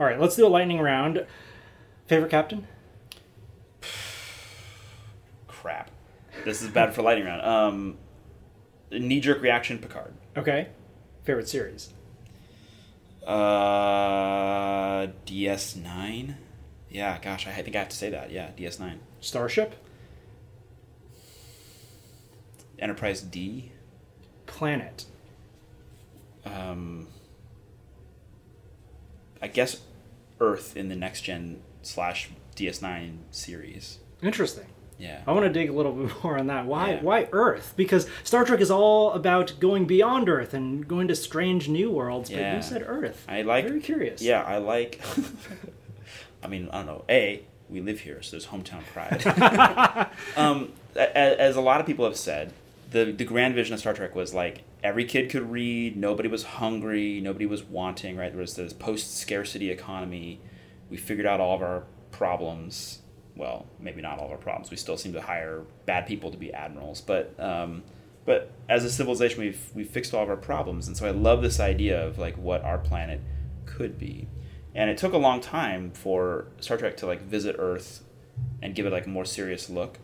All right, let's do a lightning round. Favorite captain? Crap. This is bad for lightning round. Um, knee jerk reaction Picard. Okay. Favorite series? Uh, DS9. Yeah, gosh, I think I have to say that. Yeah, DS9. Starship? Enterprise D. Planet? Um, I guess Earth in the next gen slash DS9 series. Interesting. Yeah. I want to dig a little bit more on that. Why? Yeah. Why Earth? Because Star Trek is all about going beyond Earth and going to strange new worlds. But Yeah. you said Earth. I like. Very curious. Yeah, I like. I mean, I don't know. A, we live here, so there's hometown pride. um, as a lot of people have said, the the grand vision of Star Trek was like every kid could read, nobody was hungry, nobody was wanting. Right? There was this post scarcity economy. We figured out all of our problems. Well, maybe not all of our problems. We still seem to hire bad people to be admirals, but. Um, but as a civilization, we've we've fixed all of our problems, and so I love this idea of like what our planet could be. And it took a long time for Star Trek to like visit Earth and give it like a more serious look.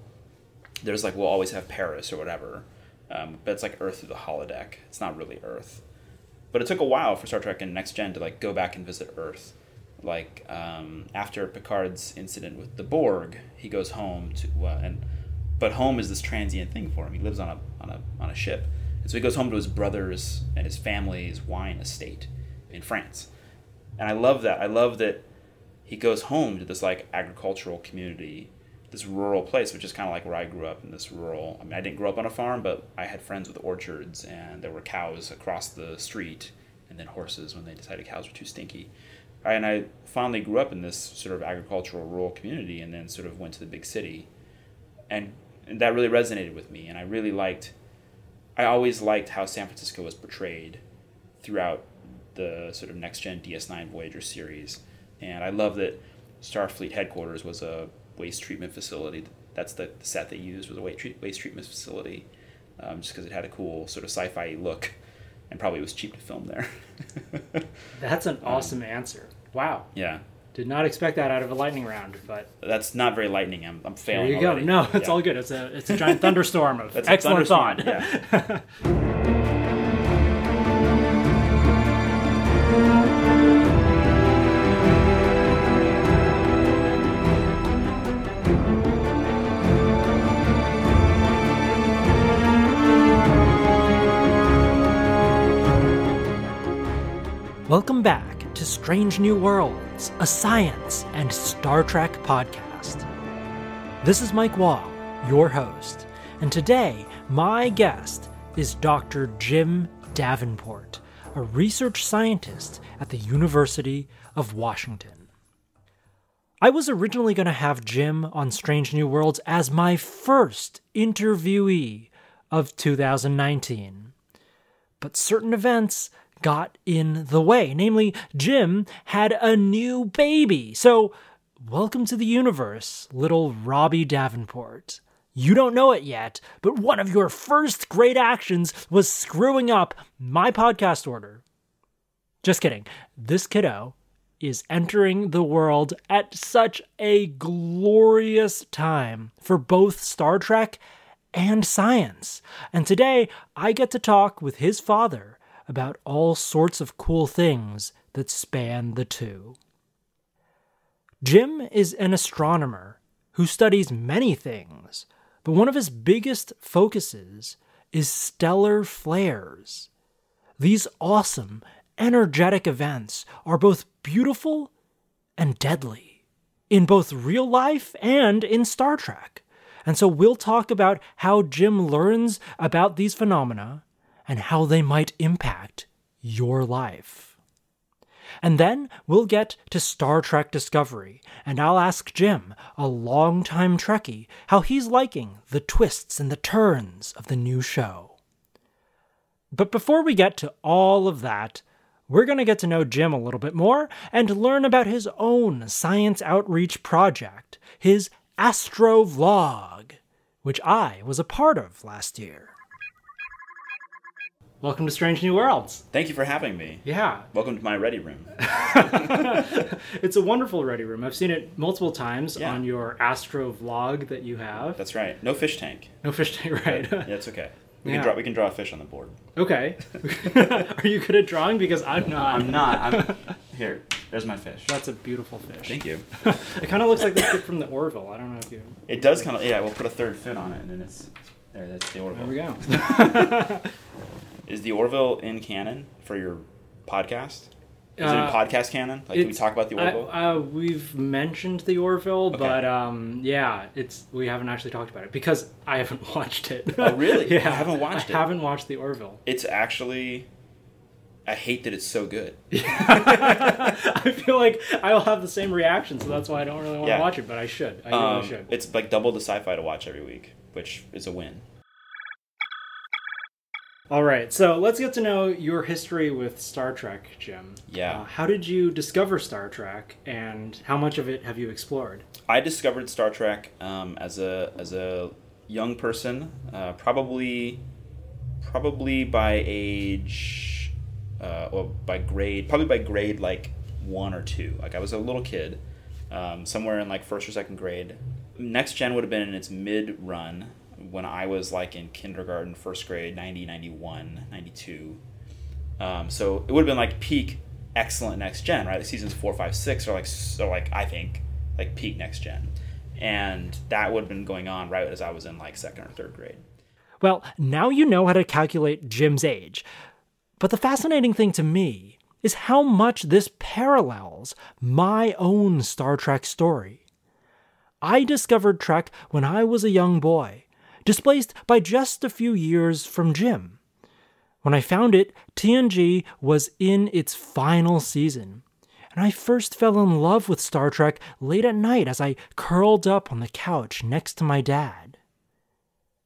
There's like we'll always have Paris or whatever, um, but it's like Earth through the holodeck. It's not really Earth. But it took a while for Star Trek and Next Gen to like go back and visit Earth. Like um, after Picard's incident with the Borg, he goes home to uh, and but home is this transient thing for him. He lives on a on a on a ship, and so he goes home to his brothers and his family's wine estate in France. And I love that. I love that he goes home to this like agricultural community, this rural place, which is kind of like where I grew up in this rural. I mean, I didn't grow up on a farm, but I had friends with orchards, and there were cows across the street, and then horses when they decided cows were too stinky. And I finally grew up in this sort of agricultural rural community, and then sort of went to the big city, and, and that really resonated with me. And I really liked. I always liked how San Francisco was portrayed throughout the sort of next gen DS9 Voyager series. And I love that Starfleet headquarters was a waste treatment facility. That's the, set they used was a waste, waste treatment facility, um, just because it had a cool sort of sci-fi look, and probably was cheap to film there. That's an awesome answer. Wow. yeah, Did not expect that out of a lightning round, but that's not very lightning. I'm, I'm there failing. you go. No, it's Yeah. all good. It's a it's a giant thunderstorm of That's excellent thought. Yeah. Welcome back to Strange New Worlds, a science and Star Trek podcast. This is Mike Wall, your host, and today my guest is Dr. Jim Davenport, a research scientist at the University of Washington. I was originally going to have Jim on Strange New Worlds as my first interviewee of 2019 but certain events got in the way. Namely, Jim had a new baby. So, welcome to the universe, little Robbie Davenport. You don't know it yet, but one of your first great actions was screwing up my podcast order. Just kidding. This kiddo is entering the world at such a glorious time for both Star Trek and science. And today I get to talk with his father about all sorts of cool things that span the two. Jim is an astronomer who studies many things, but one of his biggest focuses is stellar flares. These awesome, energetic events are both beautiful and deadly in both real life and in Star Trek. And so we'll talk about how Jim learns about these phenomena and how they might impact your life. And then we'll get to Star Trek Discovery, and I'll ask Jim, a longtime Trekkie, how he's liking the twists and the turns of the new show. But before we get to all of that, we're going to get to know Jim a little bit more and learn about his own science outreach project, his Astro Vlog, which I was a part of last year. Welcome to Strange New Worlds. Thank you for having me. Yeah. Welcome to my ready room. it's a wonderful ready room. I've seen it multiple times Yeah. on your Astro vlog that you have. That's right. No fish tank. No fish tank, right? Yeah, it's okay. We Yeah. can draw. We can draw a fish on the board. okay. Are you good at drawing? Because I'm not. I'm not. I'm here. There's my fish. That's a beautiful fish. Thank you. It kind of looks like the kid from the Orville. I don't know if you. It does kind of. Yeah, we'll put a third fin on it, and then it's there. That's the Orville. There we go. Is the Orville in canon for your podcast? Is it in Uh, podcast canon? Like, can we talk about the Orville? uh, we've mentioned the Orville, Okay. but um, yeah, it's we haven't actually talked about it because I haven't watched it. Oh, really? yeah, I haven't watched it. I haven't watched the Orville. it's actually. I hate that it's so good. I feel like I'll have the same reaction, so that's why I don't really want to Yeah. watch it. But I should. I really Um, should. it's like double the sci-fi to watch every week, which is a win. All right, so let's get to know your history with Star Trek, Jim. Yeah. Uh, how did you discover Star Trek, and how much of it have you explored? I discovered Star Trek um, as a as a young person, uh, probably probably by age uh, or by grade, probably by grade like one or two. Like I was a little kid, um, somewhere in like first or second grade. Next Gen would have been in its mid run when I was like in kindergarten, first grade, 90, 91, 92. Um, so it would have been like peak excellent next gen, right? Seasons four, five, six are like so like I think like peak next gen, and that would have been going on right as I was in like second or third grade. Well, now you know how to calculate Jim's age. But the fascinating thing to me is how much this parallels my own Star Trek story. I discovered Trek when I was a young boy, displaced by just a few years from Jim. When I found it, TNG was in its final season, and I first fell in love with Star Trek late at night as I curled up on the couch next to my dad.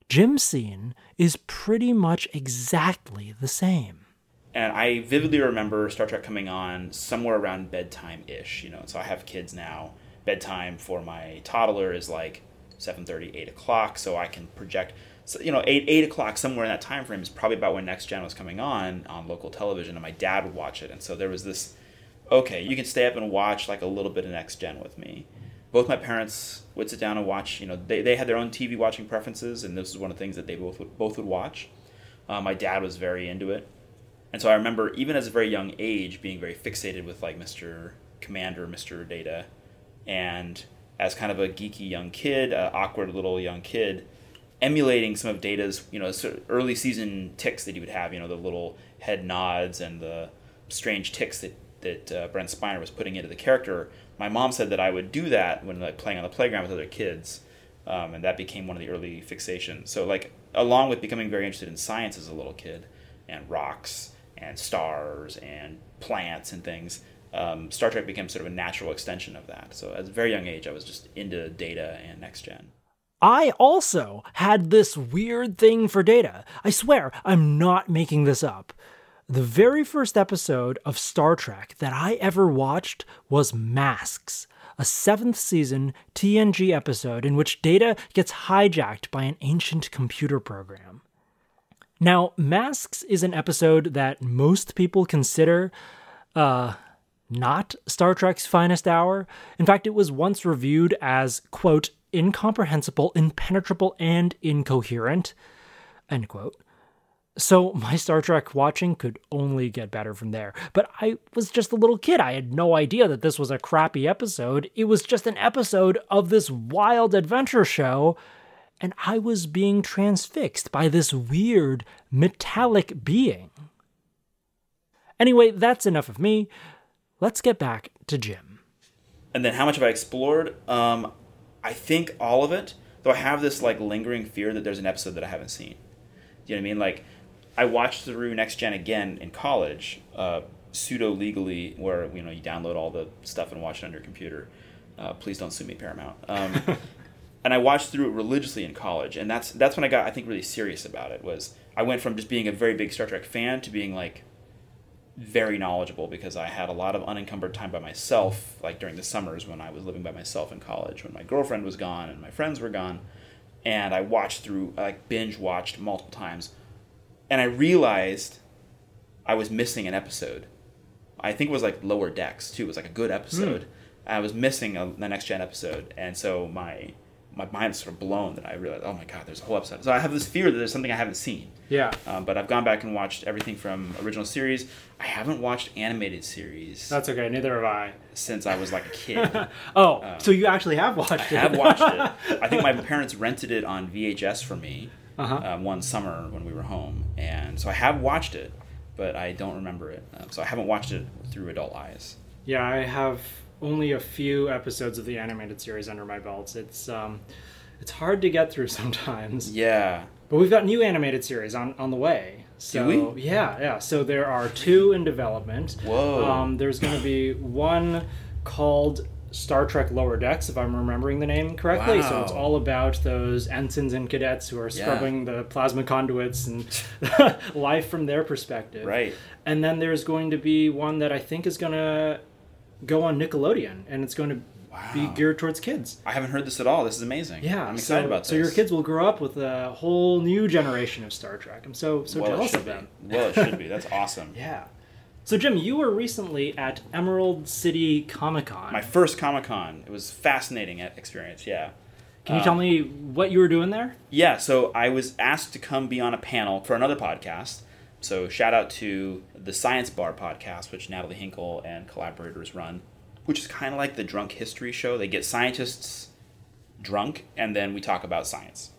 Jim's scene is pretty much exactly the same. And I vividly remember Star Trek coming on somewhere around bedtime ish. You know, so I have kids now. Bedtime for my toddler is like 7:30, 8 o'clock, so I can project. So you know, eight eight o'clock somewhere in that time frame is probably about when Next Gen was coming on on local television, and my dad would watch it. And so there was this. Okay, you can stay up and watch like a little bit of Next Gen with me. Both my parents would sit down and watch. You know, they, they had their own TV watching preferences, and this was one of the things that they both would both would watch. Uh, my dad was very into it. And so I remember, even as a very young age, being very fixated with like Mr. Commander, Mr. Data, and as kind of a geeky young kid, uh, awkward little young kid, emulating some of Data's, you know, sort of early season tics that he would have, you know, the little head nods and the strange tics that that uh, Brent Spiner was putting into the character. My mom said that I would do that when like playing on the playground with other kids, um, and that became one of the early fixations. So like, along with becoming very interested in science as a little kid, and rocks and stars and plants and things. Um, Star Trek became sort of a natural extension of that. So at a very young age, I was just into data and next gen. I also had this weird thing for data. I swear, I'm not making this up. The very first episode of Star Trek that I ever watched was Masks, a seventh season TNG episode in which Data gets hijacked by an ancient computer program. Now, Masks is an episode that most people consider uh, not Star Trek's finest hour. In fact, it was once reviewed as, quote, incomprehensible, impenetrable, and incoherent, end quote. So my Star Trek watching could only get better from there. But I was just a little kid. I had no idea that this was a crappy episode. It was just an episode of this wild adventure show, and I was being transfixed by this weird metallic being. Anyway, that's enough of me. Let's get back to Jim. And then how much have I explored? Um, I think all of it. Though I have this like lingering fear that there's an episode that I haven't seen. Do you know what I mean? Like I watched through Next Gen again in college, uh, pseudo legally, where you know you download all the stuff and watch it on your computer. Uh, please don't sue me, Paramount. Um, and I watched through it religiously in college, and that's that's when I got I think really serious about it. Was I went from just being a very big Star Trek fan to being like very knowledgeable because I had a lot of unencumbered time by myself, like during the summers when I was living by myself in college, when my girlfriend was gone and my friends were gone, and I watched through, I like binge watched multiple times, and I realized I was missing an episode. I think it was like Lower Decks too. It was like a good hmm. episode. I was missing a, the next gen episode, and so my my mind's sort of blown that I realized, oh my god, there's a whole episode. So I have this fear that there's something I haven't seen. Yeah. Um, but I've gone back and watched everything from original series. I haven't watched animated series That's okay. Neither have I. since I was like a kid. Oh, so you actually have watched I it? I have watched it. I think my parents rented it on VHS for me Uh-huh. um, one summer when we were home, and so I have watched it, but I don't remember it. Um, so I haven't watched it through adult eyes. Yeah, I have only a few episodes of the animated series under my belt. It's um, it's hard to get through sometimes. Yeah. But we've got new animated series on, on the way. So we? yeah, yeah. So there are two in development. Whoa. Um, there's going to be one called Star Trek Lower Decks, if I'm remembering the name correctly. Wow. So it's all about those ensigns and cadets who are Yeah. scrubbing the plasma conduits and life from their perspective. Right. And then there's going to be one that I think is going to go on Nickelodeon, and it's going to be geared towards kids. I haven't heard this at all. This is amazing. Yeah, I'm excited so, about this. So your kids will grow up with a whole new generation of Star Trek. I'm so so well, jealous of be. them. Well, it should be. That's awesome. Yeah. So Jim, you were recently at Emerald City Comic Con. My first Comic Con. It was a fascinating experience. Yeah. Can you um, tell me what you were doing there? Yeah, so I was asked to come be on a panel for another podcast. So shout out to the Science Bar podcast, which Natalie Hinkel and collaborators run, which is kind of like the drunk history show. They get scientists drunk, and then we talk about science.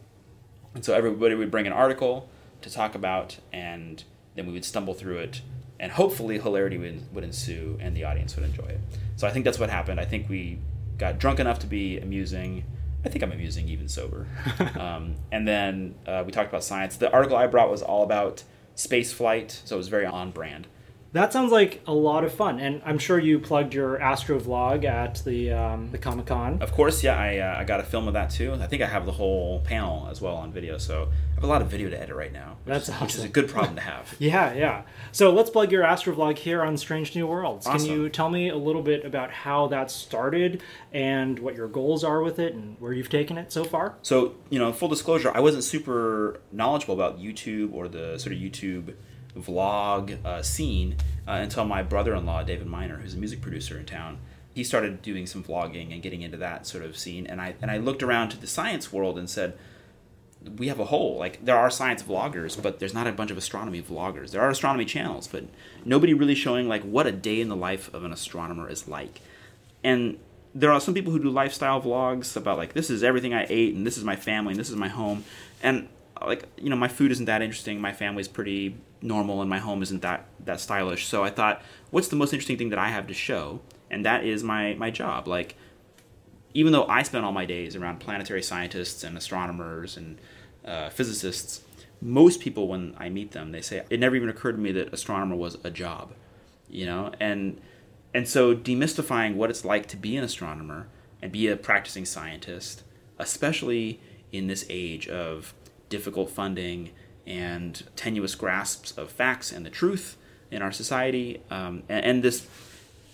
And so everybody would bring an article to talk about, and then we would stumble through it, and hopefully hilarity would, would ensue, and the audience would enjoy it. So I think that's what happened. I think we got drunk enough to be amusing. I think I'm amusing even sober. um, and then uh, we talked about science. The article I brought was all about space flight, so it was very on brand. That sounds like a lot of fun, and I'm sure you plugged your Astro vlog at the um, the Comic Con. Of course, yeah, I, uh, I got a film of that too. I think I have the whole panel as well on video, so I have a lot of video to edit right now. Which That's is, Which is a good problem to have. Yeah, yeah. So let's plug your Astro vlog here on Strange New Worlds. Can you tell me a little bit about how that started and what your goals are with it and where you've taken it so far? So, you know, full disclosure, I wasn't super knowledgeable about YouTube or the sort of YouTube vlog uh, scene uh, until my brother-in-law, David Miner, who's a music producer in town, he started doing some vlogging and getting into that sort of scene. And I and I looked around to the science world and said, we have a hole. Like there are science vloggers, but there's not a bunch of astronomy vloggers. There are astronomy channels, but nobody really showing like what a day in the life of an astronomer is like. And there are some people who do lifestyle vlogs about like this is everything I ate and this is my family and this is my home. And like you know my food isn't that interesting. My family's pretty normal and my home isn't that that stylish. So I thought, what's the most interesting thing that I have to show? And that is my my job. Like even though I spend all my days around planetary scientists and astronomers and uh, physicists, most people, when I meet them, they say it never even occurred to me that astronomer was a job, you know, and and so demystifying what it's like to be an astronomer and be a practicing scientist, especially in this age of difficult funding and tenuous grasps of facts and the truth in our society, um, and, and this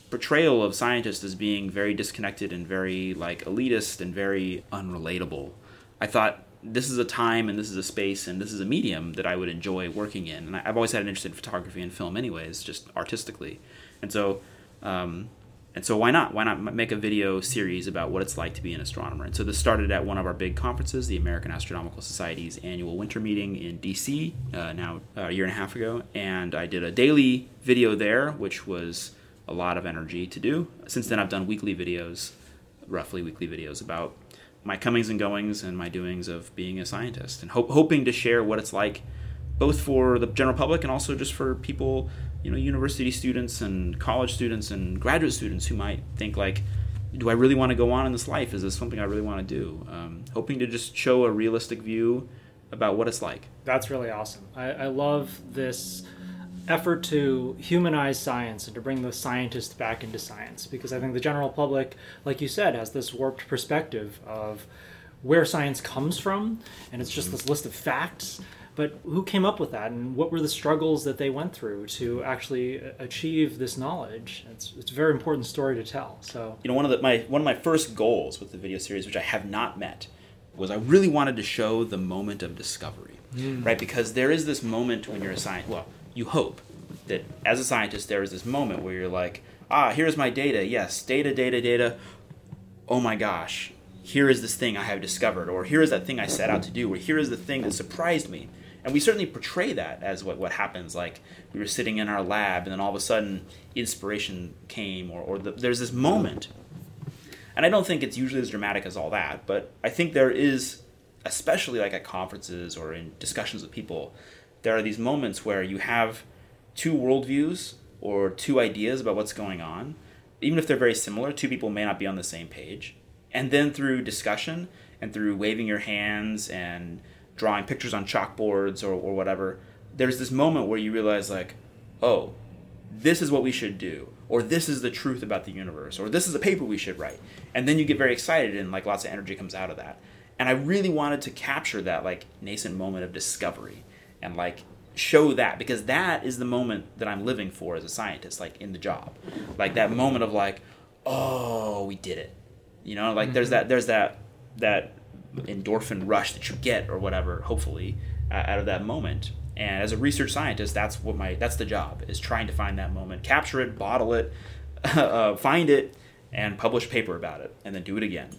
portrayal of scientists as being very disconnected and very like elitist and very unrelatable. I thought this is a time and this is a space and this is a medium that I would enjoy working in. And I've always had an interest in photography and film, anyways, just artistically. And so, um, and so why not? Why not make a video series about what it's like to be an astronomer? And so this started at one of our big conferences, the American Astronomical Society's annual winter meeting in DC, uh, now uh, a year and a half ago. And I did a daily video there, which was a lot of energy to do. Since then, I've done weekly videos, roughly weekly videos about my comings and goings and my doings of being a scientist, and ho- hoping to share what it's like, both for the general public and also just for people, you know, university students and college students and graduate students who might think like, do I really want to go on in this life? Is this something I really want to do? Um, hoping to just show a realistic view about what it's like. That's really awesome. I, I love this effort to humanize science and to bring the scientist back into science because I think the general public, like you said, has this warped perspective of where science comes from, and it's just this list of facts. But who came up with that, and what were the struggles that they went through to actually achieve this knowledge? It's, it's a very important story to tell. So you know one of the, my one of my first goals with the video series which i have not met was i really wanted to show the moment of discovery right because there is this moment when you're a scientist well you hope that as a scientist there is this moment where you're like, ah, here's my data. Yes, data, data, data. Oh my gosh, here is this thing I have discovered, or here is that thing I set out to do, or here is the thing that surprised me. And we certainly portray that as what, what happens. Like we were sitting in our lab, and then all of a sudden inspiration came, or, or the, there's this moment. And I don't think it's usually as dramatic as all that, but I think there is, especially like at conferences or in discussions with people, there are these moments where you have two worldviews or two ideas about what's going on. Even if they're very similar, two people may not be on the same page. And then through discussion and through waving your hands and drawing pictures on chalkboards or, or whatever, there's this moment where you realize, like, oh, this is what we should do, or this is the truth about the universe, or this is a paper we should write. And then you get very excited and like lots of energy comes out of that. And I really wanted to capture that like nascent moment of discovery and like show that because that is the moment that I'm living for as a scientist, like in the job. Like that moment of like, oh, we did it. You know, like mm-hmm. there's that there's that that endorphin rush that you get or whatever, hopefully, uh, out of that moment. And as a research scientist, that's what my that's the job is trying to find that moment, capture it, bottle it, uh, find it, and publish paper about it, and then do it again.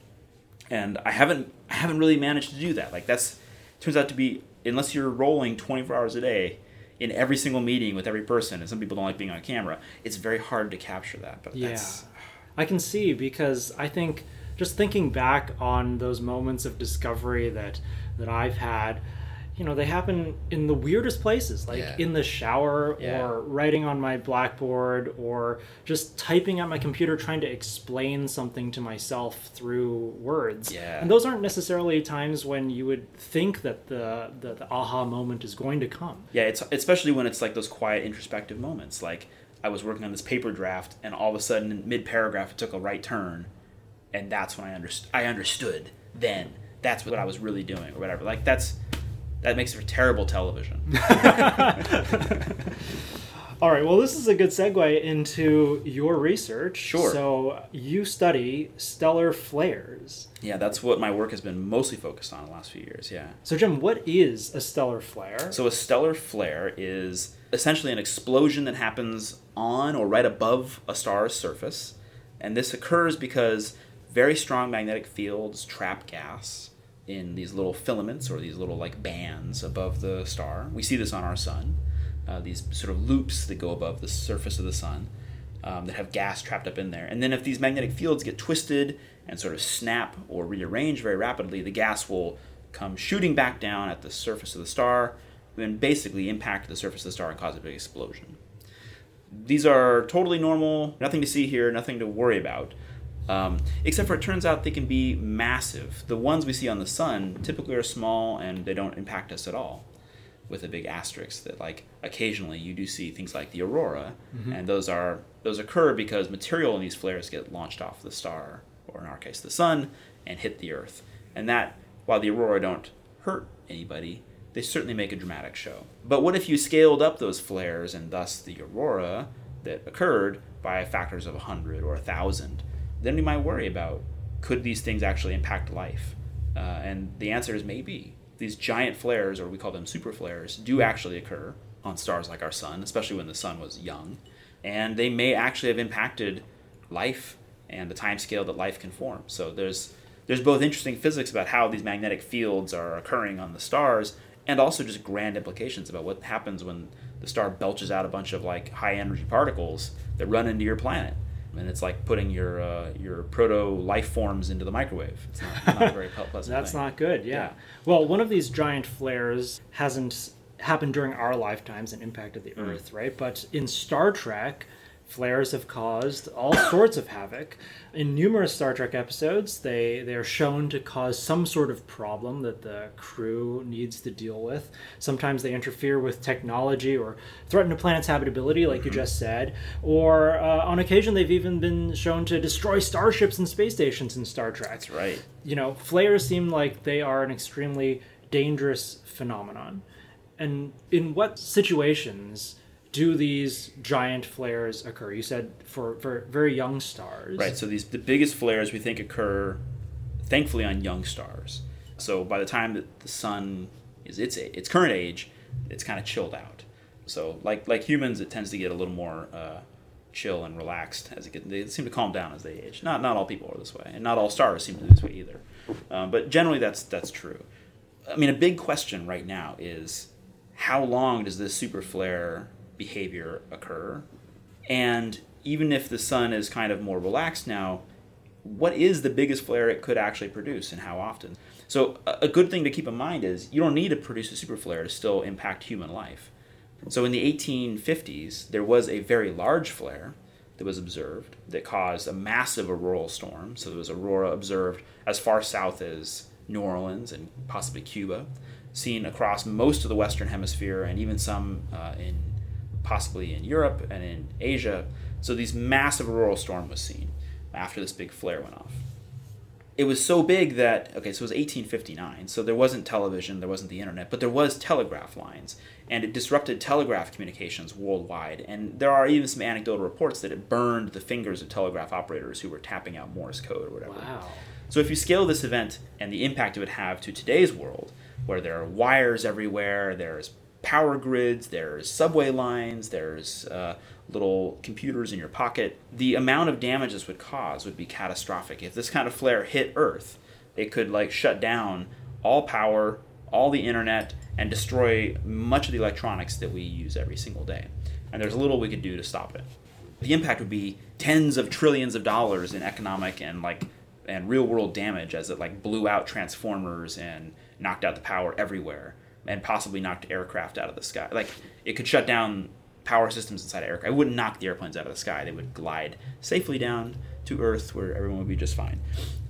And I haven't I haven't really managed to do that. Like that's turns out to be unless you're rolling 24 hours a day in every single meeting with every person, and some people don't like being on camera, it's very hard to capture that. But yeah, I can see because I think just thinking back on those moments of discovery that that I've had you know they happen in the weirdest places like yeah. in the shower yeah. or writing on my blackboard or just typing at my computer trying to explain something to myself through words yeah. and those aren't necessarily times when you would think that the, the, the aha moment is going to come yeah it's especially when it's like those quiet introspective moments like i was working on this paper draft and all of a sudden mid paragraph it took a right turn and that's when i understood i understood then that's what i was really doing or whatever like that's that makes for terrible television. All right, well, this is a good segue into your research. Sure. So, you study stellar flares. Yeah, that's what my work has been mostly focused on the last few years, yeah. So, Jim, what is a stellar flare? So, a stellar flare is essentially an explosion that happens on or right above a star's surface. And this occurs because very strong magnetic fields trap gas in these little filaments or these little like bands above the star. We see this on our sun, uh, these sort of loops that go above the surface of the sun um, that have gas trapped up in there. And then if these magnetic fields get twisted and sort of snap or rearrange very rapidly, the gas will come shooting back down at the surface of the star and basically impact the surface of the star and cause a big explosion. These are totally normal, nothing to see here, nothing to worry about. Um, except for it turns out they can be massive. The ones we see on the sun typically are small and they don't impact us at all. With a big asterisk that, like, occasionally you do see things like the aurora, mm-hmm. and those are those occur because material in these flares get launched off the star, or in our case, the sun, and hit the Earth. And that, while the aurora don't hurt anybody, they certainly make a dramatic show. But what if you scaled up those flares and thus the aurora that occurred by factors of 100 or 1,000? Then we might worry about could these things actually impact life? Uh, and the answer is maybe. These giant flares, or we call them super flares, do actually occur on stars like our sun, especially when the sun was young. And they may actually have impacted life and the time scale that life can form. So there's there's both interesting physics about how these magnetic fields are occurring on the stars and also just grand implications about what happens when the star belches out a bunch of like high energy particles that run into your planet and it's like putting your uh, your proto life forms into the microwave. It's not, not very pleasant. That's thing. not good. Yeah. yeah. Well, one of these giant flares hasn't happened during our lifetimes and impacted the mm. Earth, right? But in Star Trek, Flares have caused all sorts of havoc. In numerous Star Trek episodes, they, they are shown to cause some sort of problem that the crew needs to deal with. Sometimes they interfere with technology or threaten a planet's habitability, like you just said. Or uh, on occasion, they've even been shown to destroy starships and space stations in Star Trek. That's right. You know, flares seem like they are an extremely dangerous phenomenon. And in what situations do these giant flares occur? You said for, for very young stars. Right. So these the biggest flares we think occur, thankfully, on young stars. So by the time that the sun is its its current age, it's kind of chilled out. So like like humans, it tends to get a little more uh, chill and relaxed as it gets. They seem to calm down as they age. Not not all people are this way, and not all stars seem to be this way either. Um, but generally, that's that's true. I mean, a big question right now is how long does this super flare behavior occur? And even if the sun is kind of more relaxed now, what is the biggest flare it could actually produce and how often? So, a good thing to keep in mind is you don't need to produce a super flare to still impact human life. So, in the 1850s, there was a very large flare that was observed that caused a massive auroral storm. So, there was aurora observed as far south as New Orleans and possibly Cuba, seen across most of the Western Hemisphere and even some uh, in possibly in Europe and in Asia. So, these massive auroral storm was seen after this big flare went off. It was so big that okay so it was 1859 so there wasn't television there wasn't the internet but there was telegraph lines and it disrupted telegraph communications worldwide. And there are even some anecdotal reports that it burned the fingers of telegraph operators who were tapping out morse code or whatever. Wow. So if you scale this event and the impact it would have to today's world where there are wires everywhere there's power grids there's subway lines there's uh, little computers in your pocket, the amount of damage this would cause would be catastrophic. If this kind of flare hit Earth, it could like shut down all power, all the internet, and destroy much of the electronics that we use every single day. And there's little we could do to stop it. The impact would be tens of trillions of dollars in economic and like and real world damage as it like blew out transformers and knocked out the power everywhere and possibly knocked aircraft out of the sky. Like it could shut down power systems inside of aircraft. I wouldn't knock the airplanes out of the sky. They would glide safely down to Earth where everyone would be just fine.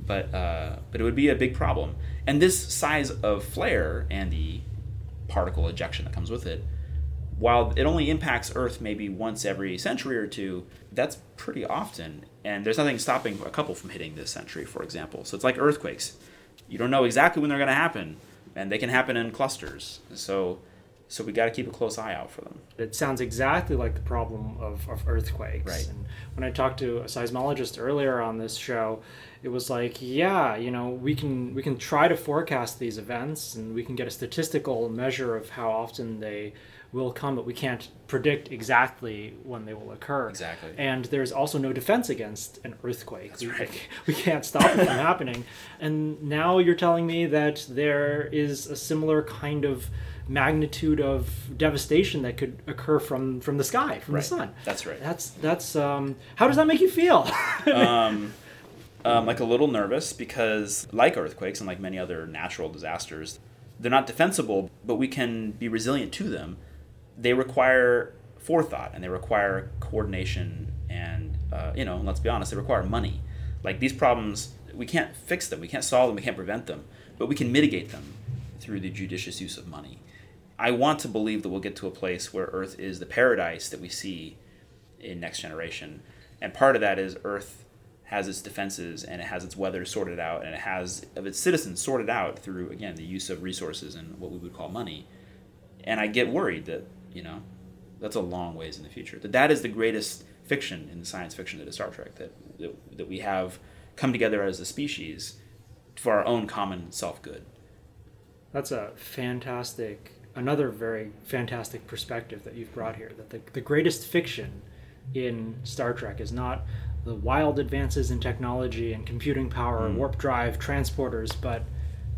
But uh, but it would be a big problem. And this size of flare and the particle ejection that comes with it, while it only impacts Earth maybe once every century or two, that's pretty often. And there's nothing stopping a couple from hitting this century, for example. So it's like earthquakes. You don't know exactly when they're going to happen, and they can happen in clusters. So so we got to keep a close eye out for them. It sounds exactly like the problem of, of earthquakes. Right. And when I talked to a seismologist earlier on this show, it was like, yeah, you know, we can we can try to forecast these events and we can get a statistical measure of how often they will come, but we can't predict exactly when they will occur. Exactly. And there's also no defense against an earthquake. That's we, right. we can't stop it from happening. And now you're telling me that there is a similar kind of magnitude of devastation that could occur from from the sky from Right. the sun That's right. that's that's um how does that make you feel um, um, like a little nervous because, like earthquakes and like many other natural disasters, they're not defensible, but we can be resilient to them. They require forethought and they require coordination, and uh, you know, let's be honest, they require money. Like these problems, we can't fix them, we can't solve them, we can't prevent them, but we can mitigate them through the judicious use of money. I want to believe that we'll get to a place where Earth is the paradise that we see in Next Generation. And part of that is Earth has its defenses and it has its weather sorted out and it has of its citizens sorted out through again the use of resources and what we would call money. And I get worried that, you know, that's a long ways in the future. That that is the greatest fiction in the science fiction that is Star Trek that that, that we have come together as a species for our own common self good. that's a fantastic another very fantastic perspective that you've brought here that the, the greatest fiction in star trek is not the wild advances in technology and computing power Mm. warp drive transporters but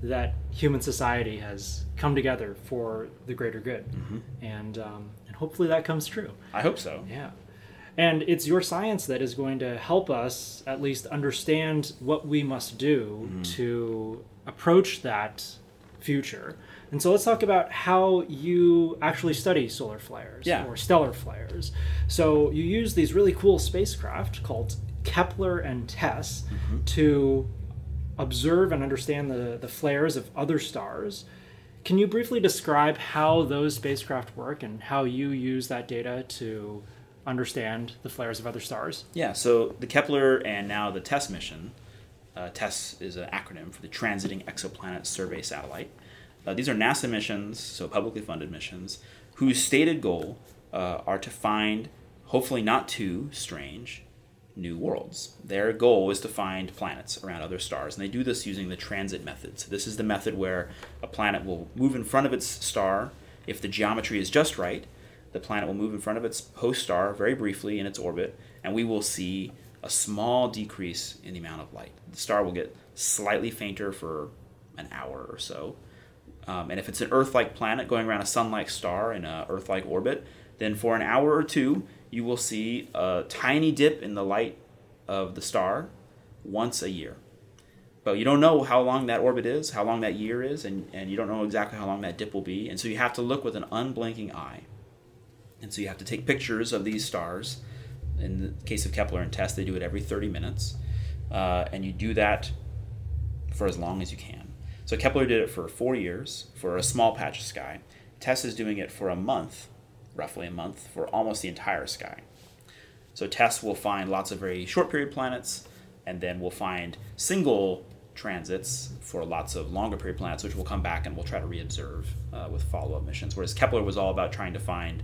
that human society has come together for the greater good Mm-hmm. and um, and hopefully that comes true I hope so. Yeah. And it's your science that is going to help us at least understand what we must do to approach that future. And so let's talk about how you actually study solar flares Yeah. or stellar flares. So you use these really cool spacecraft called Kepler and TESS to observe and understand the, the flares of other stars. Can you briefly describe how those spacecraft work and how you use that data to understand the flares of other stars? Yeah, so the Kepler and now the TESS mission, uh, TESS is an acronym for the Transiting Exoplanet Survey Satellite. Uh, these are NASA missions, so publicly funded missions, whose stated goal uh, are to find, hopefully not too strange, new worlds. Their goal is to find planets around other stars, and they do this using the transit method. So, this is the method where a planet will move in front of its star if the geometry is just right. the planet will move in front of its host star very briefly in its orbit, and we will see a small decrease in the amount of light. The star will get slightly fainter for an hour or so. Um, and if it's an Earth like planet going around a sun like star in an Earth like orbit, then for an hour or two, you will see a tiny dip in the light of the star once a year. But you don't know how long that orbit is, how long that year is, and, and you don't know exactly how long that dip will be. And so you have to look with an unblinking eye. And so you have to take pictures of these stars. In the case of Kepler and TESS, they do it every 30 minutes. Uh, and you do that for as long as you can. So Kepler did it for four years for a small patch of sky. TESS is doing it for a month, roughly a month, for almost the entire sky. So TESS will find lots of very short period planets, and then we'll find single transits for lots of longer period planets, which we'll come back and we'll try to reobserve uh, with follow up missions. Whereas Kepler was all about trying to find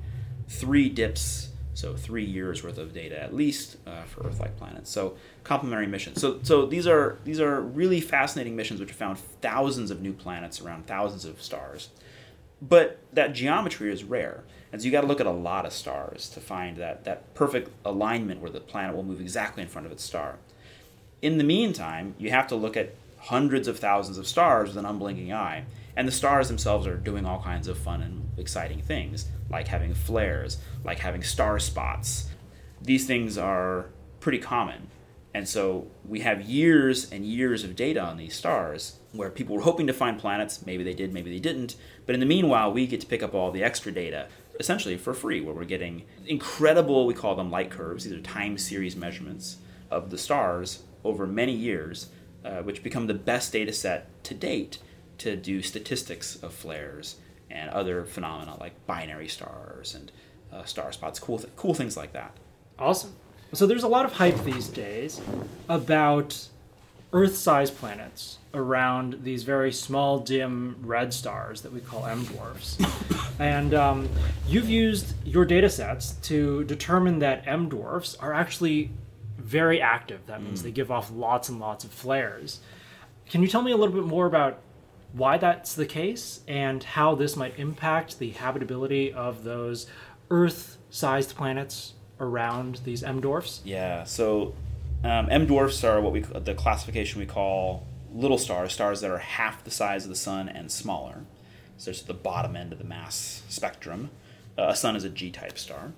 three dips, so three years worth of data at least uh, for Earth-like planets. So complementary missions. So so these are these are really fascinating missions which have found thousands of new planets around thousands of stars. But that geometry is rare. And so you got to look at a lot of stars to find that, that perfect alignment where the planet will move exactly in front of its star. In the meantime, you have to look at hundreds of thousands of stars with an unblinking eye. And the stars themselves are doing all kinds of fun and exciting things, like having flares, like having star spots. These things are pretty common. And so we have years and years of data on these stars where people were hoping to find planets. Maybe they did, maybe they didn't. But in the meanwhile, we get to pick up all the extra data essentially for free, where we're getting incredible, we call them light curves. These are time series measurements of the stars over many years, uh, which become the best data set to date to do statistics of flares and other phenomena like binary stars and uh, star spots, cool, th- cool things like that. Awesome. So there's a lot of hype these days about Earth-sized planets around these very small, dim red stars that we call M dwarfs. and um, you've used your data sets to determine that M dwarfs are actually very active. That means mm. they give off lots and lots of flares. Can you tell me a little bit more about why that's the case and how this might impact the habitability of those Earth sized planets around these M dwarfs? Yeah, so um, M dwarfs are what we the classification we call little stars, stars that are half the size of the sun and smaller. So it's at the bottom end of the mass spectrum. Uh, a sun is a G type star.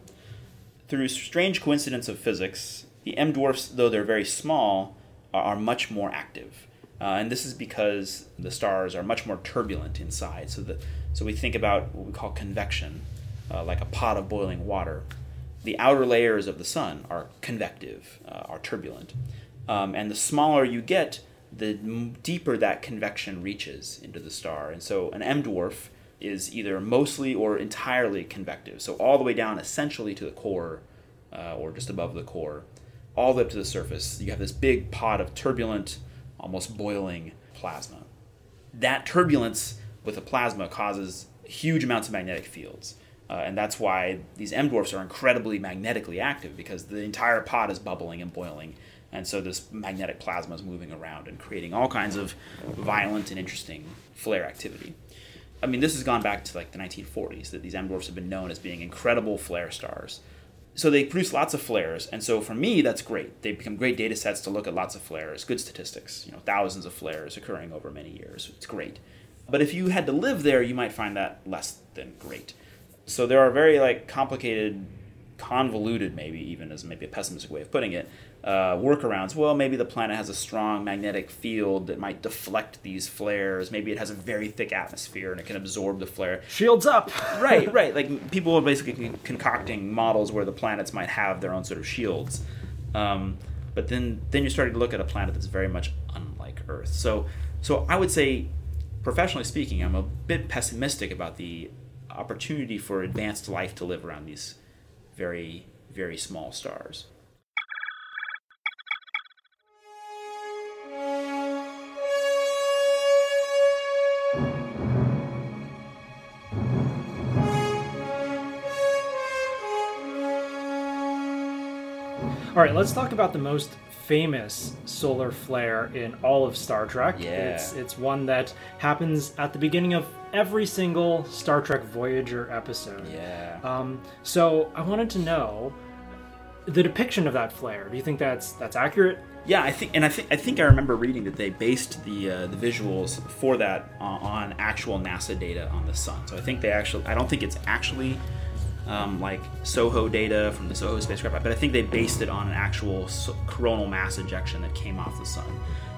Through strange coincidence of physics, the M dwarfs, though they're very small, are, are much more active. Uh, and this is because the stars are much more turbulent inside. So, the, so we think about what we call convection, uh, like a pot of boiling water. The outer layers of the sun are convective, uh, are turbulent. Um, and the smaller you get, the deeper that convection reaches into the star. And so an M dwarf is either mostly or entirely convective. So all the way down essentially to the core uh, or just above the core, all the way up to the surface. You have this big pot of turbulent, almost boiling plasma. That turbulence with the plasma causes huge amounts of magnetic fields. Uh, and that's why these M dwarfs are incredibly magnetically active because the entire pot is bubbling and boiling and so this magnetic plasma is moving around and creating all kinds of violent and interesting flare activity. I mean, this has gone back to like the 1940s that these M dwarfs have been known as being incredible flare stars. So they produce lots of flares, and so for me, that's great. They become great data sets to look at lots of flares, good statistics, you know, thousands of flares occurring over many years. It's great. But if you had to live there, you might find that less than great. So there are very like complicated, convoluted, maybe even as maybe a pessimistic way of putting it, uh, workarounds. Well, maybe the planet has a strong magnetic field that might deflect these flares. Maybe it has a very thick atmosphere and it can absorb the flare. Shields up. right, right. Like people are basically concocting models where the planets might have their own sort of shields. Um, but then, then you're starting to look at a planet that's very much unlike Earth. So, so I would say, professionally speaking, I'm a bit pessimistic about the opportunity for advanced life to live around these very, very small stars. All right, let's talk about the most famous solar flare in all of Star Trek. Yeah. It's it's one that happens at the beginning of every single Star Trek Voyager episode. Yeah. Um, so I wanted to know the depiction of that flare. Do you think that's that's accurate? Yeah, I think, and I think I think I remember reading that they based the uh, the visuals for that on, on actual NASA data on the sun. So I think they actually, I don't think it's actually um, like SOHO data from the SOHO spacecraft, but I think they based it on an actual coronal mass ejection that came off the sun.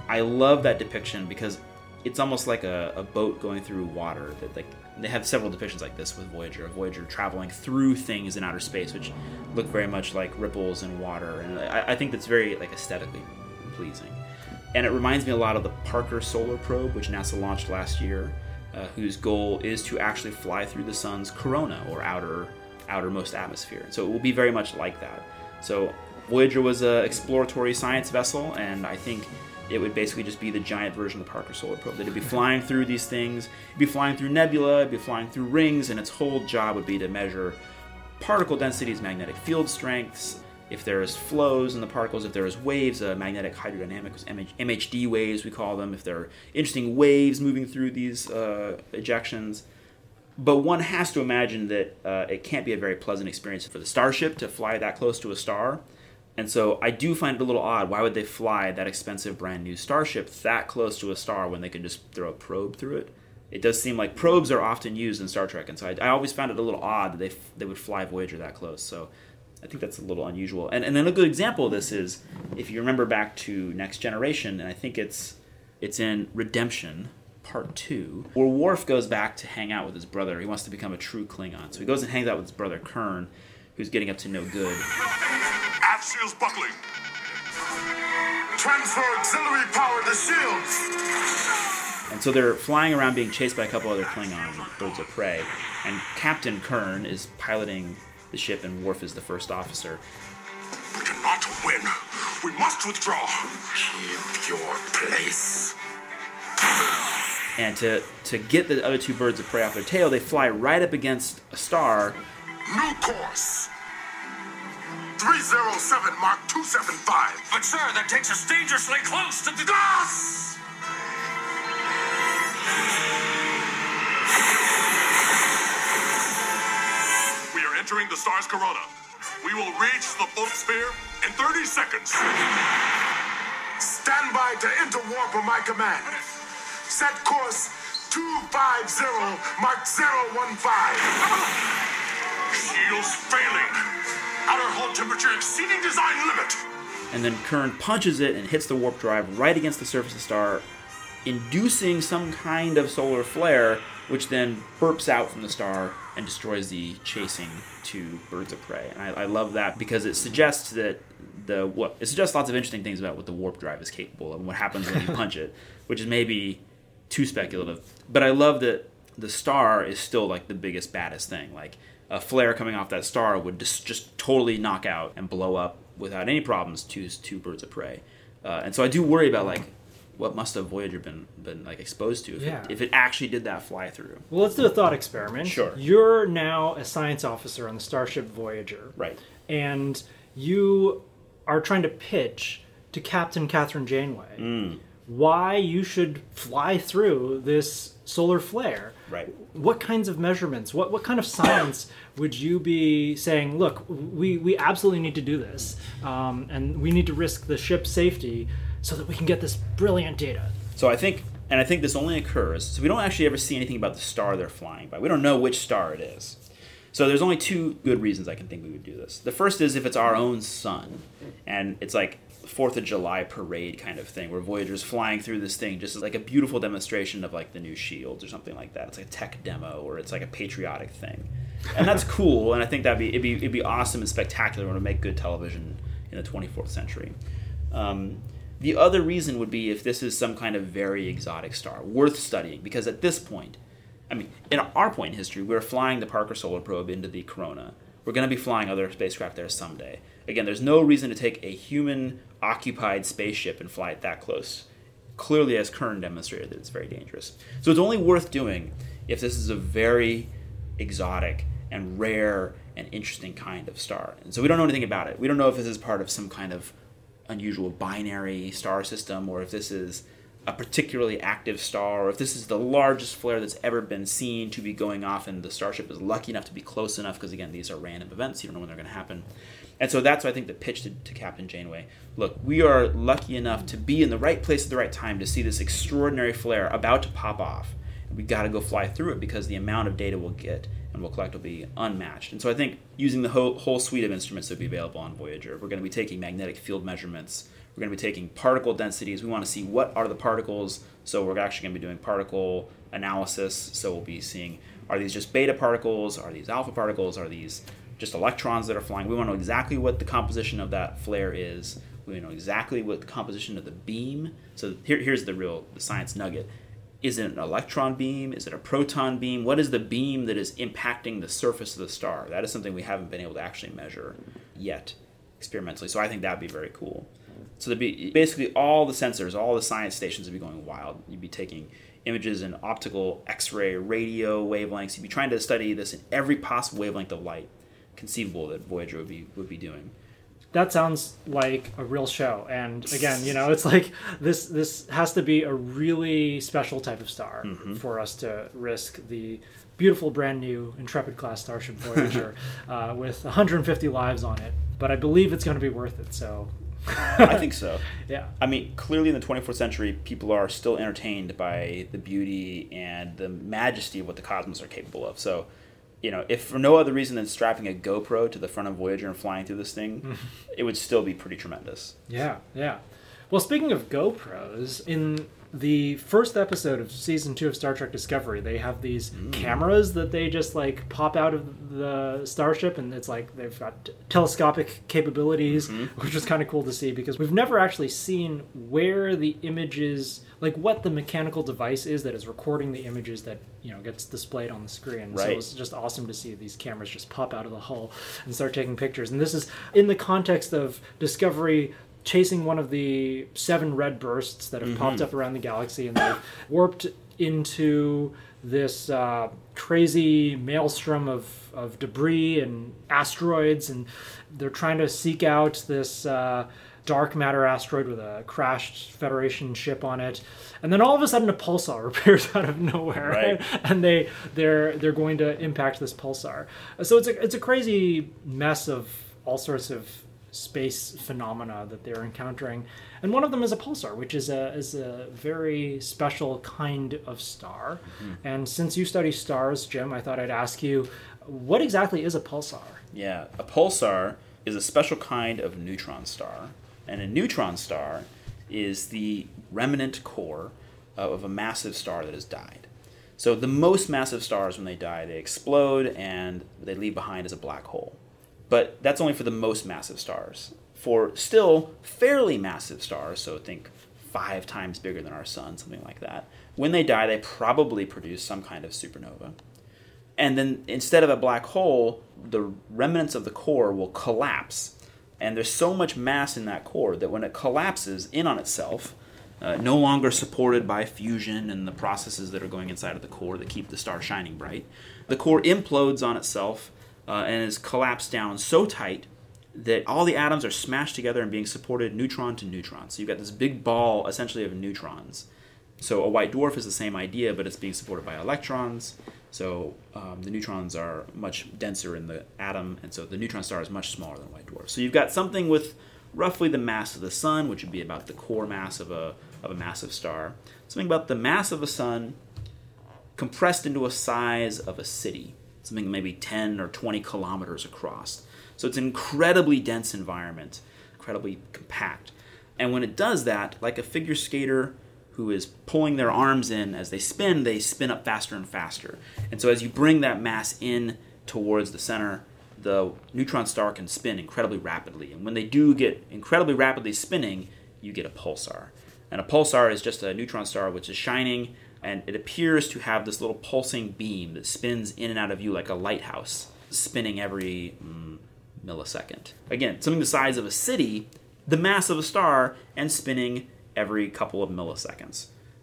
I love that depiction because it's almost like a, a boat going through water. That like they have several depictions like this with Voyager, Voyager traveling through things in outer space, which look very much like ripples in water, and I, I think that's very like aesthetically pleasing. And it reminds me a lot of the Parker Solar Probe, which NASA launched last year, uh, whose goal is to actually fly through the sun's corona or outer outermost atmosphere. So it will be very much like that. So Voyager was an exploratory science vessel, and I think it would basically just be the giant version of the Parker Solar Probe. It'd be flying through these things, it'd be flying through nebula, it'd be flying through rings, and its whole job would be to measure particle densities, magnetic field strengths, if there's flows in the particles, if there's waves, uh, magnetic hydrodynamics, MH- MHD waves, we call them, if there are interesting waves moving through these uh, ejections. But one has to imagine that uh, it can't be a very pleasant experience for the starship to fly that close to a star. And so I do find it a little odd. Why would they fly that expensive brand new starship that close to a star when they could just throw a probe through it? It does seem like probes are often used in Star Trek, and so I, I always found it a little odd that they, f- they would fly Voyager that close. So I think that's a little unusual. And, and then a good example of this is if you remember back to Next Generation, and I think it's it's in Redemption Part Two, where Worf goes back to hang out with his brother. He wants to become a true Klingon, so he goes and hangs out with his brother Kurn, who's getting up to no good. Aft shields buckling. Transfer auxiliary power to shields. And so they're flying around being chased by a couple other Klingon birds of prey, and Captain Kurn is piloting the ship, and Worf is the first officer. We cannot win. We must withdraw. Keep your place. And to, to get the other two birds of prey off their tail, they fly right up against a star New course. 307 Mark 275. But, sir, that takes us dangerously close to the. Gas! We are entering the star's corona. We will reach the sphere in 30 seconds. Stand by to enter warp on my command. Set course 250 Mark 015. Shields failing. Outer hull temperature exceeding design limit. and then Kurn punches it and hits the warp drive right against the surface of the star, inducing some kind of solar flare, which then burps out from the star and destroys the chasing two birds of prey. And I, I love that because it suggests that the what it suggests lots of interesting things about what the warp drive is capable of and what happens when you punch it, which is maybe too speculative. But I love that the star is still like the biggest baddest thing. Like a flare coming off that star would just just totally knock out and blow up without any problems two two birds of prey. Uh, and so I do worry about like what must have Voyager been been like exposed to if, Yeah. it, if it actually did that fly through. Well, let's do a thought experiment. Sure. You're now a science officer on the Starship Voyager. Right. And you are trying to pitch to Captain Kathryn Janeway Mm. Why you should fly through this solar flare. Right. What kinds of measurements, what, what kind of science would you be saying, look, we, we absolutely need to do this, um, and we need to risk the ship's safety so that we can get this brilliant data? So I think, and I think this only occurs. So we don't actually ever see anything about the star they're flying by. We don't know which star it is. So there's only two good reasons I can think we would do this. The first is if it's our own sun, and it's like Fourth of July parade kind of thing, where Voyager's flying through this thing, just as like a beautiful demonstration of like the new shields or something like that. It's like a tech demo, or it's like a patriotic thing, and that's cool. And I think that'd be it'd be it'd be awesome and spectacular and would make good television in the 24th century. Um, the other reason would be if this is some kind of very exotic star worth studying, because at this point, I mean, in our point in history, we're flying the Parker Solar Probe into the Corona. We're going to be flying other spacecraft there someday. Again, there's no reason to take a human occupied spaceship and fly it that close. Clearly, as Kurn demonstrated, that it's very dangerous. So it's only worth doing if this is a very exotic and rare and interesting kind of star. And so we don't know anything about it. We don't know if this is part of some kind of unusual binary star system or if this is a particularly active star or if this is the largest flare that's ever been seen to be going off and the starship is lucky enough to be close enough because again these are random events you don't know when they're going to happen and so that's i think the pitch to, to captain janeway look we are lucky enough to be in the right place at the right time to see this extraordinary flare about to pop off and we got to go fly through it because the amount of data we'll get and we'll collect will be unmatched and so i think using the whole, whole suite of instruments that will be available on voyager we're going to be taking magnetic field measurements we're going to be taking particle densities. We want to see what are the particles. So we're actually going to be doing particle analysis. So we'll be seeing are these just beta particles? Are these alpha particles? Are these just electrons that are flying? We want to know exactly what the composition of that flare is. We know exactly what the composition of the beam. So here, here's the real the science nugget. Is it an electron beam? Is it a proton beam? What is the beam that is impacting the surface of the star? That is something we haven't been able to actually measure yet experimentally. So I think that would be very cool. So there'd be basically all the sensors, all the science stations would be going wild. You'd be taking images in optical, X-ray, radio wavelengths. You'd be trying to study this in every possible wavelength of light conceivable that Voyager would be would be doing. That sounds like a real show. And again, you know, it's like this this has to be a really special type of star Mm-hmm. for us to risk the beautiful brand new Intrepid class starship Voyager uh, with 150 lives on it. But I believe it's going to be worth it. So I think so. yeah. I mean, clearly in the 24th century, people are still entertained by the beauty and the majesty of what the cosmos are capable of. So, you know, if for no other reason than strapping a GoPro to the front of Voyager and flying through this thing, mm-hmm. it would still be pretty tremendous. Yeah, yeah. Well, speaking of GoPros, in the first episode of season two of Star Trek Discovery, they have these mm. cameras that they just like pop out of the starship, and it's like they've got t- telescopic capabilities, mm-hmm. which was kind of cool to see because we've never actually seen where the images, like what the mechanical device is that is recording the images that you know gets displayed on the screen. Right. So it's just awesome to see these cameras just pop out of the hull and start taking pictures. And this is in the context of Discovery chasing one of the seven red bursts that have popped up around the galaxy, and they've warped into this uh, crazy maelstrom of, of debris and asteroids, and they're trying to seek out this. Uh, dark matter asteroid with a crashed Federation ship on it, and then all of a sudden a pulsar appears out of nowhere, Right. and they they're they're going to impact this pulsar. So it's a it's a crazy mess of all sorts of space phenomena that they're encountering, and one of them is a pulsar, which is a is a very special kind of star. Mm-hmm. And since you study stars, Jim, I thought I'd ask you, what exactly is a pulsar? Yeah, a pulsar is a special kind of neutron star, and a neutron star is the remnant core of a massive star that has died. So the most massive stars, when they die, they explode and they leave behind as a black hole. But that's only for the most massive stars. For still fairly massive stars, so think five times bigger than our sun, something like that, when they die, they probably produce some kind of supernova and then instead of a black hole, the remnants of the core will collapse. And there's so much mass in that core that when it collapses in on itself, uh, no longer supported by fusion and the processes that are going inside of the core that keep the star shining bright, the core implodes on itself uh, and is collapsed down so tight that all the atoms are smashed together and being supported neutron to neutron. So you've got this big ball essentially of neutrons. So a white dwarf is the same idea, but it's being supported by electrons. So um, the neutrons are much denser in the atom, and so the neutron star is much smaller than a white dwarf. So you've got something with roughly the mass of the sun, which would be about the core mass of a of a massive star. Something about the mass of a sun compressed into a size of a city, something maybe 10 or 20 kilometers across. So it's an incredibly dense environment, incredibly compact. And when it does that, like a figure skater who is pulling their arms in as they spin, they spin up faster and faster. And so as you bring that mass in towards the center, the neutron star can spin incredibly rapidly. And when they do get incredibly rapidly spinning, you get a pulsar. And a pulsar is just a neutron star which is shining and it appears to have this little pulsing beam that spins in and out of you like a lighthouse, spinning every mm, millisecond. Again, something the size of a city, the mass of a star, and spinning every couple of milliseconds,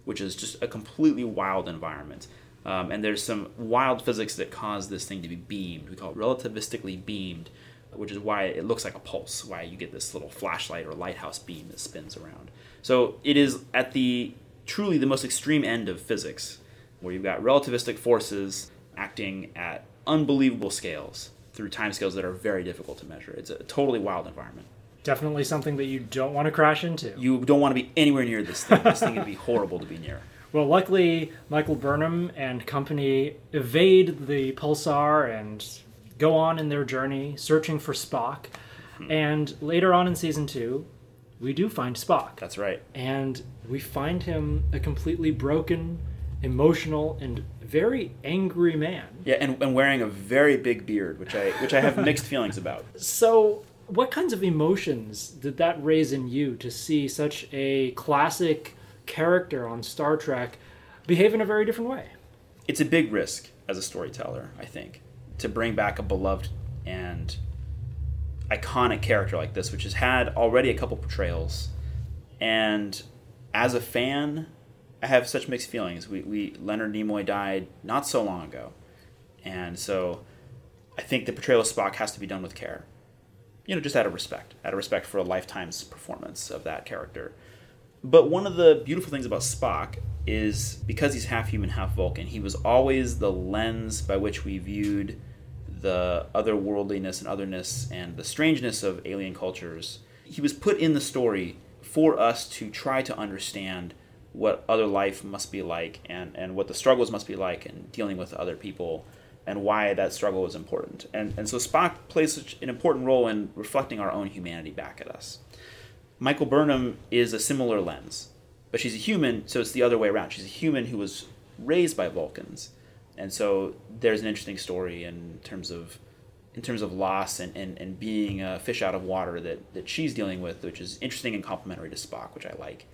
which is just a completely wild environment. Um, and there's some wild physics that cause this thing to be beamed. We call it relativistically beamed. which is why it looks like a pulse, why you get this little flashlight or lighthouse beam that spins around. So it is at the truly the most extreme end of physics, where you've got relativistic forces acting at unbelievable scales through timescales that are very difficult to measure. It's a totally wild environment. Definitely something that you don't want to crash into. You don't want to be anywhere near this thing. This thing would be horrible to be near. Well, luckily, Michael Burnham and company evade the pulsar and go on in their journey searching for Spock. Hmm. And later on in season two, we do find Spock. That's right. And we find him a completely broken, emotional, and very angry man. Yeah, and, and wearing a very big beard, which I which I have mixed feelings about. So, what kinds of emotions did that raise in you to see such a classic character on Star Trek behave in a very different way? It's a big risk as a storyteller, I think, to bring back a beloved and iconic character like this, which has had already a couple portrayals. And as a fan, I have such mixed feelings. We, we Leonard Nimoy died not so long ago, and so I think the portrayal of Spock has to be done with care. You know, just out of respect, out of respect for a lifetime's performance of that character. But one of the beautiful things about Spock is because he's half human, half Vulcan, he was always the lens by which we viewed the otherworldliness and otherness and the strangeness of alien cultures. He was put in the story for us to try to understand what other life must be like and, and what the struggles must be like in dealing with other people and why that struggle is important. And, and so Spock plays such an important role in reflecting our own humanity back at us. Michael Burnham is a similar lens, but she's a human, so it's the other way around. She's a human who was raised by Vulcans, and so there's an interesting story in terms of in terms of loss and, and, and being a fish out of water that, that she's dealing with, which is interesting and complementary to Spock, which I like.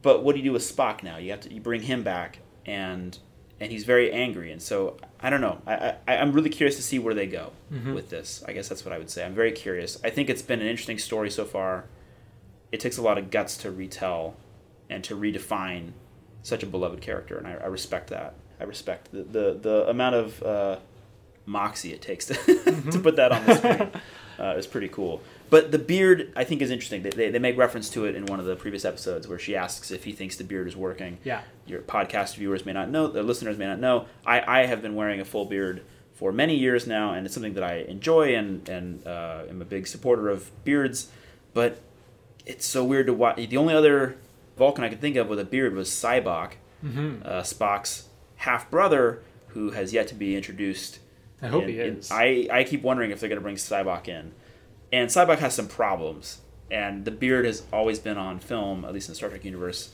But what do you do with Spock now? You have to you bring him back, and and he's very angry, and so I don't know. I, I I'm really curious to see where they go with this. I guess that's what I would say. I'm very curious. I think it's been an interesting story so far. It takes a lot of guts to retell and to redefine such a beloved character, and I, I respect that. I respect the the, the amount of uh, moxie it takes to, to put that on the screen. Uh, is pretty cool. But the beard, I think, is interesting. They, they, they make reference to it in one of the previous episodes where she asks if he thinks the beard is working. Yeah. Your podcast viewers may not know, the listeners may not know. I, I have been wearing a full beard for many years now, and it's something that I enjoy and, and uh, am a big supporter of beards. But it's so weird to watch. The only other Vulcan I could think of with a beard was Sybok, uh, Spock's half brother, who has yet to be introduced. I hope he is. I, I keep wondering if they're going to bring Sybok in. And Sybok has some problems, and the beard has always been on film, at least in the Star Trek universe.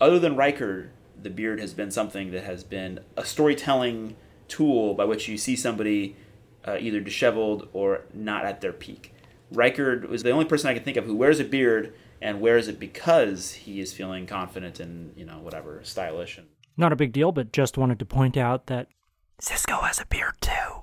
Other than Riker, the beard has been something that has been a storytelling tool by which you see somebody uh, either disheveled or not at their peak. Riker was the only person I can think of who wears a beard and wears it because he is feeling confident and you know whatever stylish and Not a big deal, but just wanted to point out that Sisko has a beard too.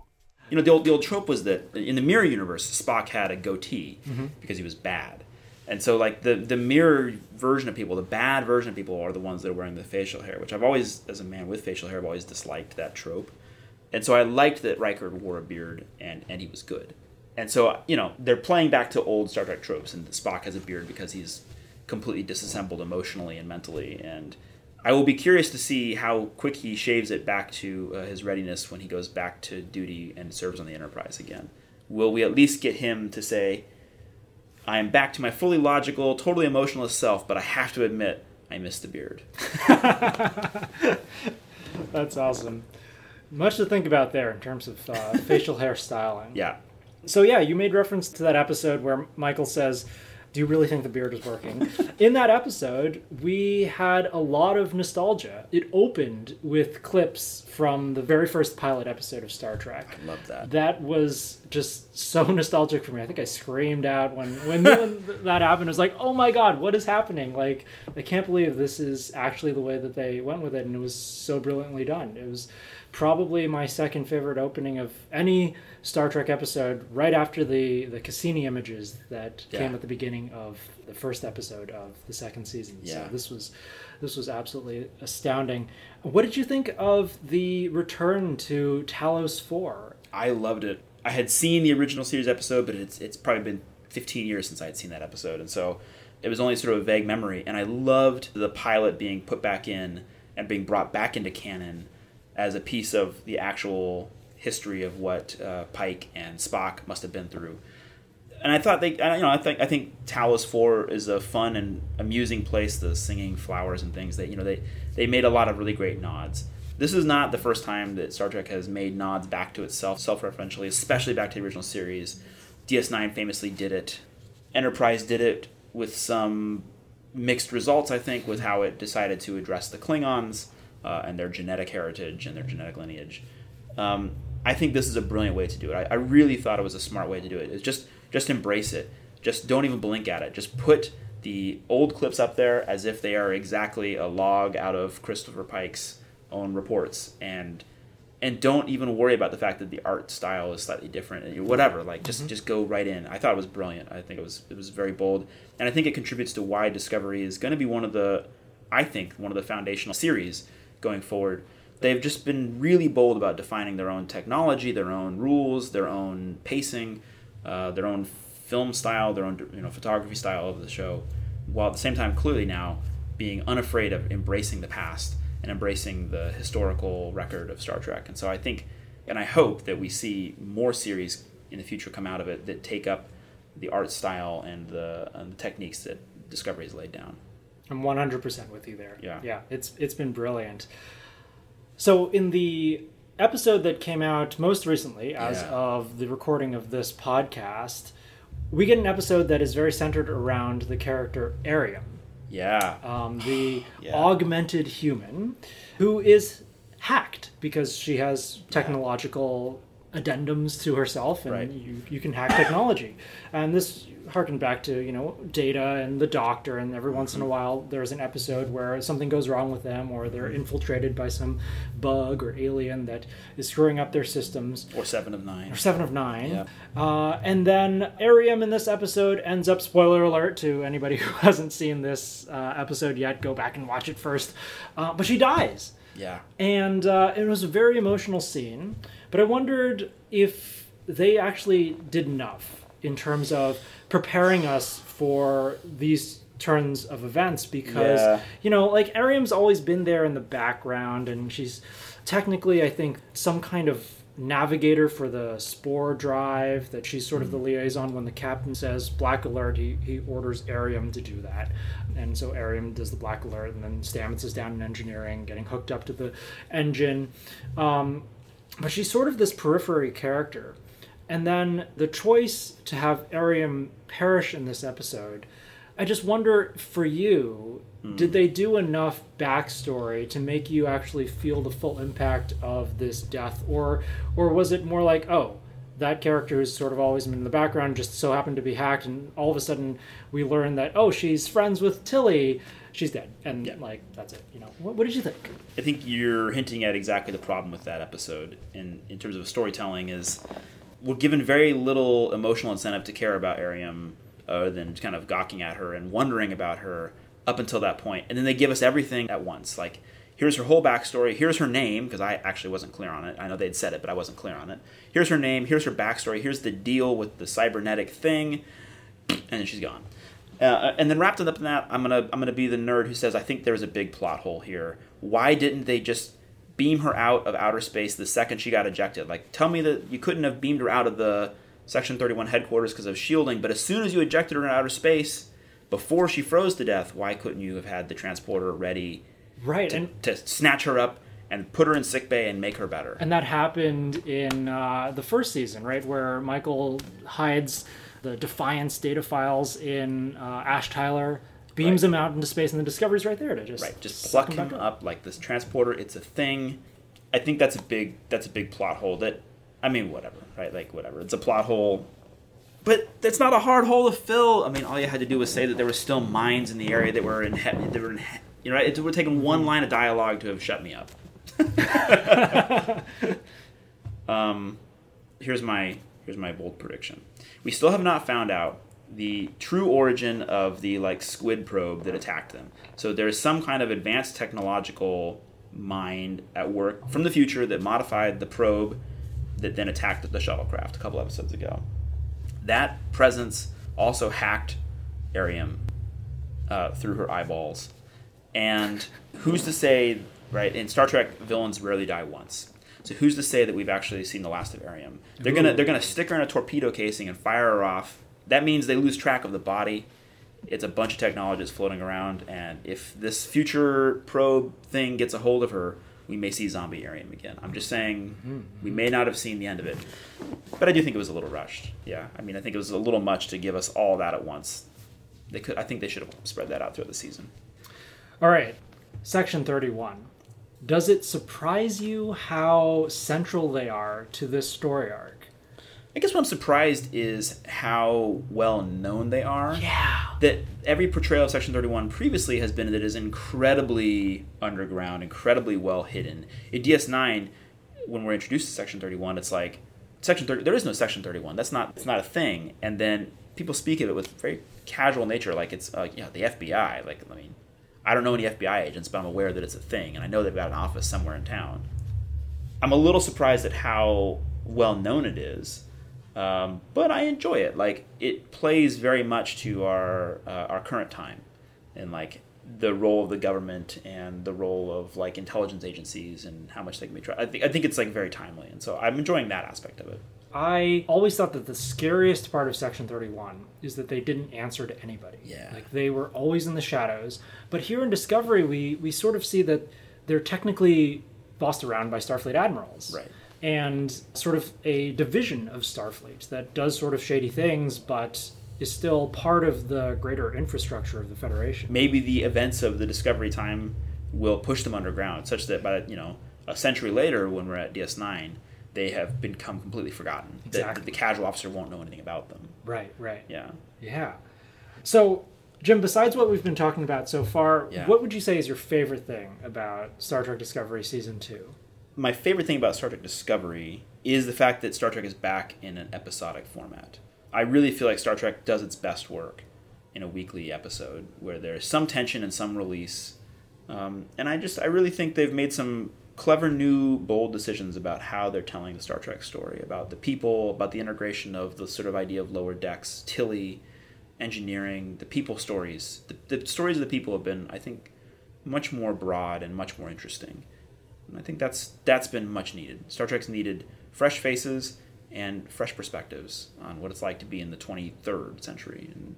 You know the old the old trope was that in the mirror universe Spock had a goatee mm-hmm. because he was bad, and so like the the mirror version of people, the bad version of people are the ones that are wearing the facial hair, which I've always, as a man with facial hair, I've always disliked that trope, and so I liked that Riker wore a beard and and he was good, and so you know they're playing back to old Star Trek tropes, and Spock has a beard because he's completely disassembled emotionally and mentally and. I will be curious to see how quick he shaves it back to uh, his readiness when he goes back to duty and serves on the Enterprise again. Will we at least get him to say, I am back to my fully logical, totally emotionless self, but I have to admit, I miss the beard. That's awesome. Much to think about there in terms of uh, facial hair styling. Yeah. So yeah, you made reference to that episode where Michael says, "Do you really think the beard is working?" In that episode, we had a lot of nostalgia. It opened with clips from the very first pilot episode of Star Trek. I love that. That was just so nostalgic for me. I think I screamed out when when, when that happened. It was like, "Oh my god, what is happening?" Like, I can't believe this is actually the way that they went with it, and it was so brilliantly done. It was probably my second favorite opening of any Star Trek episode, right after the the Cassini images that Yeah. came at the beginning of the first episode of the second season. Yeah. So this was this was absolutely astounding. What did you think of the return to Talos Four? I loved it. I had seen the original series episode, but it's it's probably been 15 years since I had seen that episode, and so it was only sort of a vague memory. And I loved the pilot being put back in and being brought back into canon as a piece of the actual history of what uh, Pike and Spock must have been through. And I thought they, you know, I think I think Talos Four is a fun and amusing place. The singing flowers and things that you know they they made a lot of really great nods. This is not the first time that Star Trek has made nods back to itself, self-referentially, especially back to the original series. DS9 famously did it. Enterprise did it with some mixed results, I think, with how it decided to address the Klingons uh, and their genetic heritage and their genetic lineage. Um, I think this is a brilliant way to do it. I, I, really thought it was a smart way to do it. It's just just embrace it. Just don't even blink at it. Just put the old clips up there as if they are exactly a log out of Christopher Pike's own reports and and don't even worry about the fact that the art style is slightly different and whatever like just mm-hmm. just go right in i thought it was brilliant i think it was it was very bold and i think it contributes to why discovery is going to be one of the i think one of the foundational series going forward they've just been really bold about defining their own technology their own rules their own pacing uh, their own film style their own you know photography style of the show while at the same time clearly now being unafraid of embracing the past and embracing the historical record of Star Trek. And so I think, and I hope that we see more series in the future come out of it that take up the art style and the, and the techniques that Discovery has laid down. I'm 100% with you there. Yeah. Yeah, it's it's been brilliant. So in the episode that came out most recently as yeah. of the recording of this podcast, we get an episode that is very centered around the character Airiam. Yeah. Um, the yeah. augmented human who is hacked because she has technological addendums to herself and right. you, you can hack technology and this harken back to you know data and the doctor and every once in a mm-hmm. while there's an episode where something goes wrong with them or they're mm-hmm. infiltrated by some bug or alien that is screwing up their systems or seven of nine or seven of nine yeah. uh, and then Airiam in this episode ends up spoiler alert to anybody who hasn't seen this uh, episode yet go back and watch it first uh, but she dies yeah and uh, it was a very emotional scene but i wondered if they actually did enough in terms of preparing us for these turns of events because yeah. you know like Airiam's always been there in the background and she's technically I think some kind of navigator for the spore drive that she's sort of the hmm. liaison when the captain says black alert he, he orders Airiam to do that and so Airiam does the black alert and then Stamets is down in engineering getting hooked up to the engine um, but she's sort of this periphery character and then the choice to have Airiam perish in this episode, I just wonder for you, mm. did they do enough backstory to make you actually feel the full impact of this death, or or was it more like, oh, that character who's sort of always been in the background just so happened to be hacked, and all of a sudden we learn that oh, she's friends with Tilly, she's dead, and yeah. like that's it. You know, what, what did you think? I think you're hinting at exactly the problem with that episode in in terms of storytelling is we're given very little emotional incentive to care about Airiam other than kind of gawking at her and wondering about her up until that. And then they give us everything at once. Like, here's her whole backstory. Here's her name, because I actually wasn't clear on it. I know they'd said it, but I wasn't clear on it. Here's her name. Here's her backstory. Here's the deal with the cybernetic thing. And then she's gone. Uh, and then wrapped up in that, I'm gonna I'm gonna be the nerd who says I think there's a big plot hole here. Why didn't they just beam her out of outer space the second she got ejected. Like, tell me that you couldn't have beamed her out of the Section 31 headquarters because of shielding, but as soon as you ejected her in outer space, before she froze to death, why couldn't you have had the transporter ready right, to, and, to snatch her up and put her in sickbay and make her better? And that happened in uh, the first season, right, where Michael hides the Defiance data files in uh, Ash Tyler beams right. him out into space, and the Discovery's right there to just right, just pluck him up. up. like this transporter. It's a thing. I think that's a big that's a big plot hole. That I mean, whatever, right? Like whatever. It's a plot hole, but that's not a hard hole to fill. I mean, all you had to do was say that there were still mines in the area that were in he- that were in he- you know, it would have taken one line of dialogue to have shut me up. um, here's my here's my bold prediction. We still have not found out the true origin of the like squid probe that attacked them. So there's some kind of advanced technological mind at work from the future that modified the probe that then attacked the shuttlecraft a couple episodes ago. That presence also hacked Airiam uh, through her eyeballs. And who's to say, right? In Star Trek, villains rarely die once. So who's to say that we've actually seen the last of Airiam? They're gonna they're gonna stick her in a torpedo casing and fire her off. That means they lose track of the body. It's a bunch of technologies floating around, and if this future probe thing gets a hold of her, we may see zombie Airiam again. I'm just saying mm-hmm. we may not have seen the end of it, but I do think it was a little rushed. Yeah, I mean I think it was a little much to give us all that at once. They could I think they should have spread that out throughout the season. All right, section 31. Does it surprise you how central they are to this story arc? I guess what I'm surprised is how well known they are. Yeah. That every portrayal of Section 31 previously has been that it is incredibly underground, incredibly well hidden. In DS9, when we're introduced to Section 31, it's like Section 30. There is no Section 31. That's not. It's not a thing. And then people speak of it with very casual nature, like it's uh, yeah the FBI. Like I mean, I don't know any FBI agents, but I'm aware that it's a thing, and I know they've got an office somewhere in town. I'm a little surprised at how well known it is, um, but I enjoy it. Like it plays very much to our uh, our current time, and like the role of the government and the role of like intelligence agencies and how much they can be trusted. I think I think it's like very timely, and so I'm enjoying that aspect of it. I always thought that the scariest part of Section 31 is that they didn't answer to anybody. Yeah. Like they were always in the shadows. But here in Discovery, we, we sort of see that they're technically bossed around by Starfleet admirals. Right. And sort of a division of Starfleet that does sort of shady things, but is still part of the greater infrastructure of the Federation. maybe the events of the discovery time will push them underground such that by you know a century later when we're at ds9 they have become completely forgotten Exactly. that the casual officer won't know anything about them Right, right. yeah Yeah. So, Jim, besides what we've been talking about so far, Yeah. what would you say is your favorite thing about Star Trek Discovery Season 2? my favorite thing about star trek discovery is the fact that star trek is back in an episodic format i really feel like star trek does its best work in a weekly episode where there's some tension and some release um, and i just i really think they've made some clever new bold decisions about how they're telling the star trek story about the people about the integration of the sort of idea of lower decks tilly engineering the people stories the, the stories of the people have been i think much more broad and much more interesting and I think that's that's been much needed. Star Trek's needed fresh faces and fresh perspectives on what it's like to be in the 23rd century, and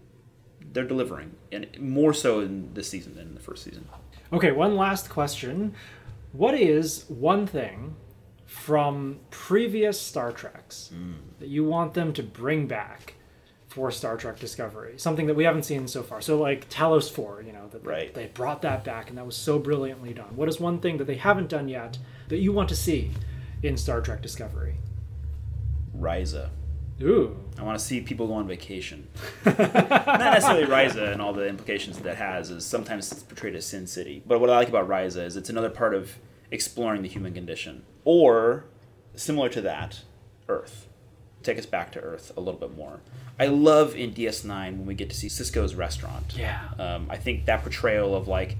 they're delivering, and more so in this season than in the first season. Okay, one last question. What is one thing from previous Star Treks mm. that you want them to bring back for Star Trek Discovery? Something that we haven't seen so far. So, like Talos 4, you know, that Right. they brought that back and that was so brilliantly done. What is one thing that they haven't done yet that you want to see in Star Trek Discovery? Risa. Ooh. I want to see people go on vacation. Not necessarily Risa and all the implications that has is sometimes it's portrayed as Sin City. But what I like about Risa is it's another part of exploring the human condition. Or, similar to that, Earth. Take us back to Earth a little bit more. I love in DS9 when we get to see Sisko's restaurant. Yeah. Um, I think that portrayal of like,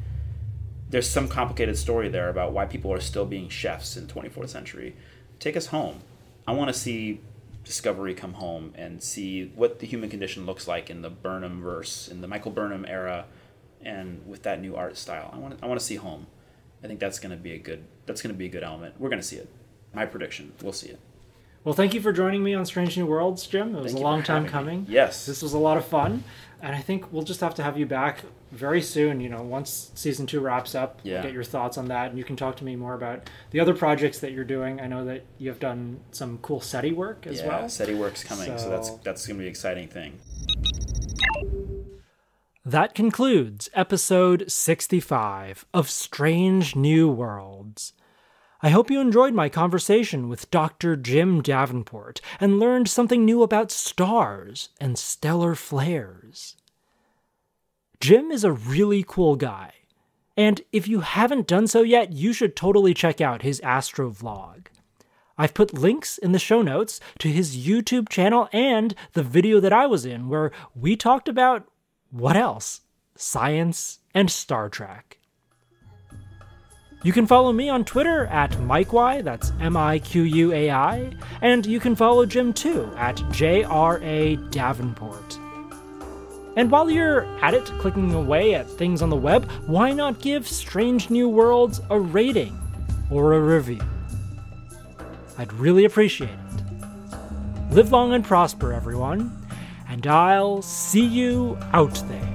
there's some complicated story there about why people are still being chefs in 24th century. Take us home. I want to see Discovery come home and see what the human condition looks like in the Burnham verse, in the Michael Burnham era, and with that new art style. I want to, I want to see home. I think that's going to be a good that's going to be a good element. We're going to see it. My prediction, we'll see it. Well, thank you for joining me on Strange New Worlds, Jim. It was Thank a long time coming. me. Yes. This was a lot of fun. And I think we'll just have to have you back very soon. You know, once season two wraps up, we'll get your thoughts on that. And you can talk to me more about the other projects that you're doing. I know that you've done some cool SETI work as yeah, well. SETI work's coming, so, that's So- that's going to be an exciting thing. That concludes episode 65 of Strange New Worlds. I hope you enjoyed my conversation with Dr. Jim Davenport and learned something new about stars and stellar flares. Jim is a really cool guy, and if you haven't done so yet, you should totally check out his astro vlog. I've put links in the show notes to his YouTube channel and the video that I was in where we talked about what else? Science and Star Trek. You can follow me on Twitter at MikeY, that's M I Q U A I, and you can follow Jim too at J R A Davenport. And while you're at it, clicking away at things on the web, why not give Strange New Worlds a rating or a review? I'd really appreciate it. Live long and prosper, everyone, and I'll see you out there.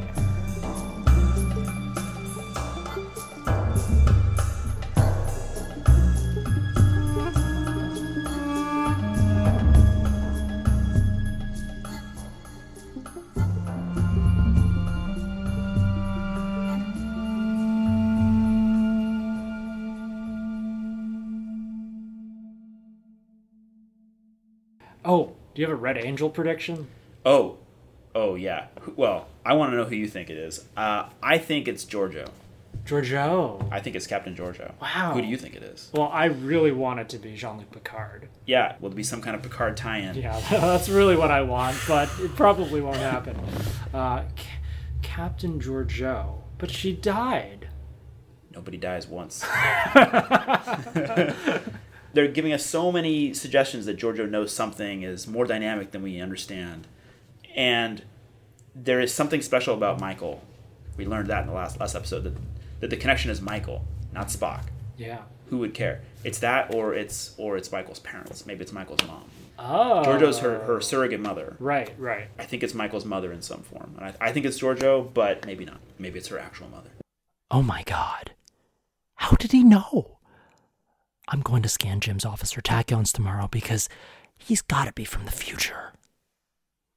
You have a Red Angel prediction? Oh, oh yeah. Well, I want to know who you think it is. Uh, I think it's Georgiou. Georgiou. I think it's Captain Georgiou. Wow. Who do you think it is? Well, I really want it to be Jean Luc Picard. Yeah, will be some kind of Picard tie-in? Yeah, that's really what I want, but it probably won't happen. Uh, C- Captain Georgiou. But she died. Nobody dies once. They're giving us so many suggestions that Georgiou knows something is more dynamic than we understand. And there is something special about Michael. We learned that in the last last episode that, that the connection is Michael, not Spock. Yeah. Who would care? It's that or it's or it's Michael's parents. Maybe it's Michael's mom. Oh. Georgiou's her, her surrogate mother. Right, right. I think it's Michael's mother in some form. And I, I think it's Giorgio, but maybe not. Maybe it's her actual mother. Oh my god. How did he know? I'm going to scan Jim's officer tachyons tomorrow because he's got to be from the future.